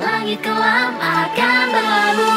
Langit kelam akan berlalu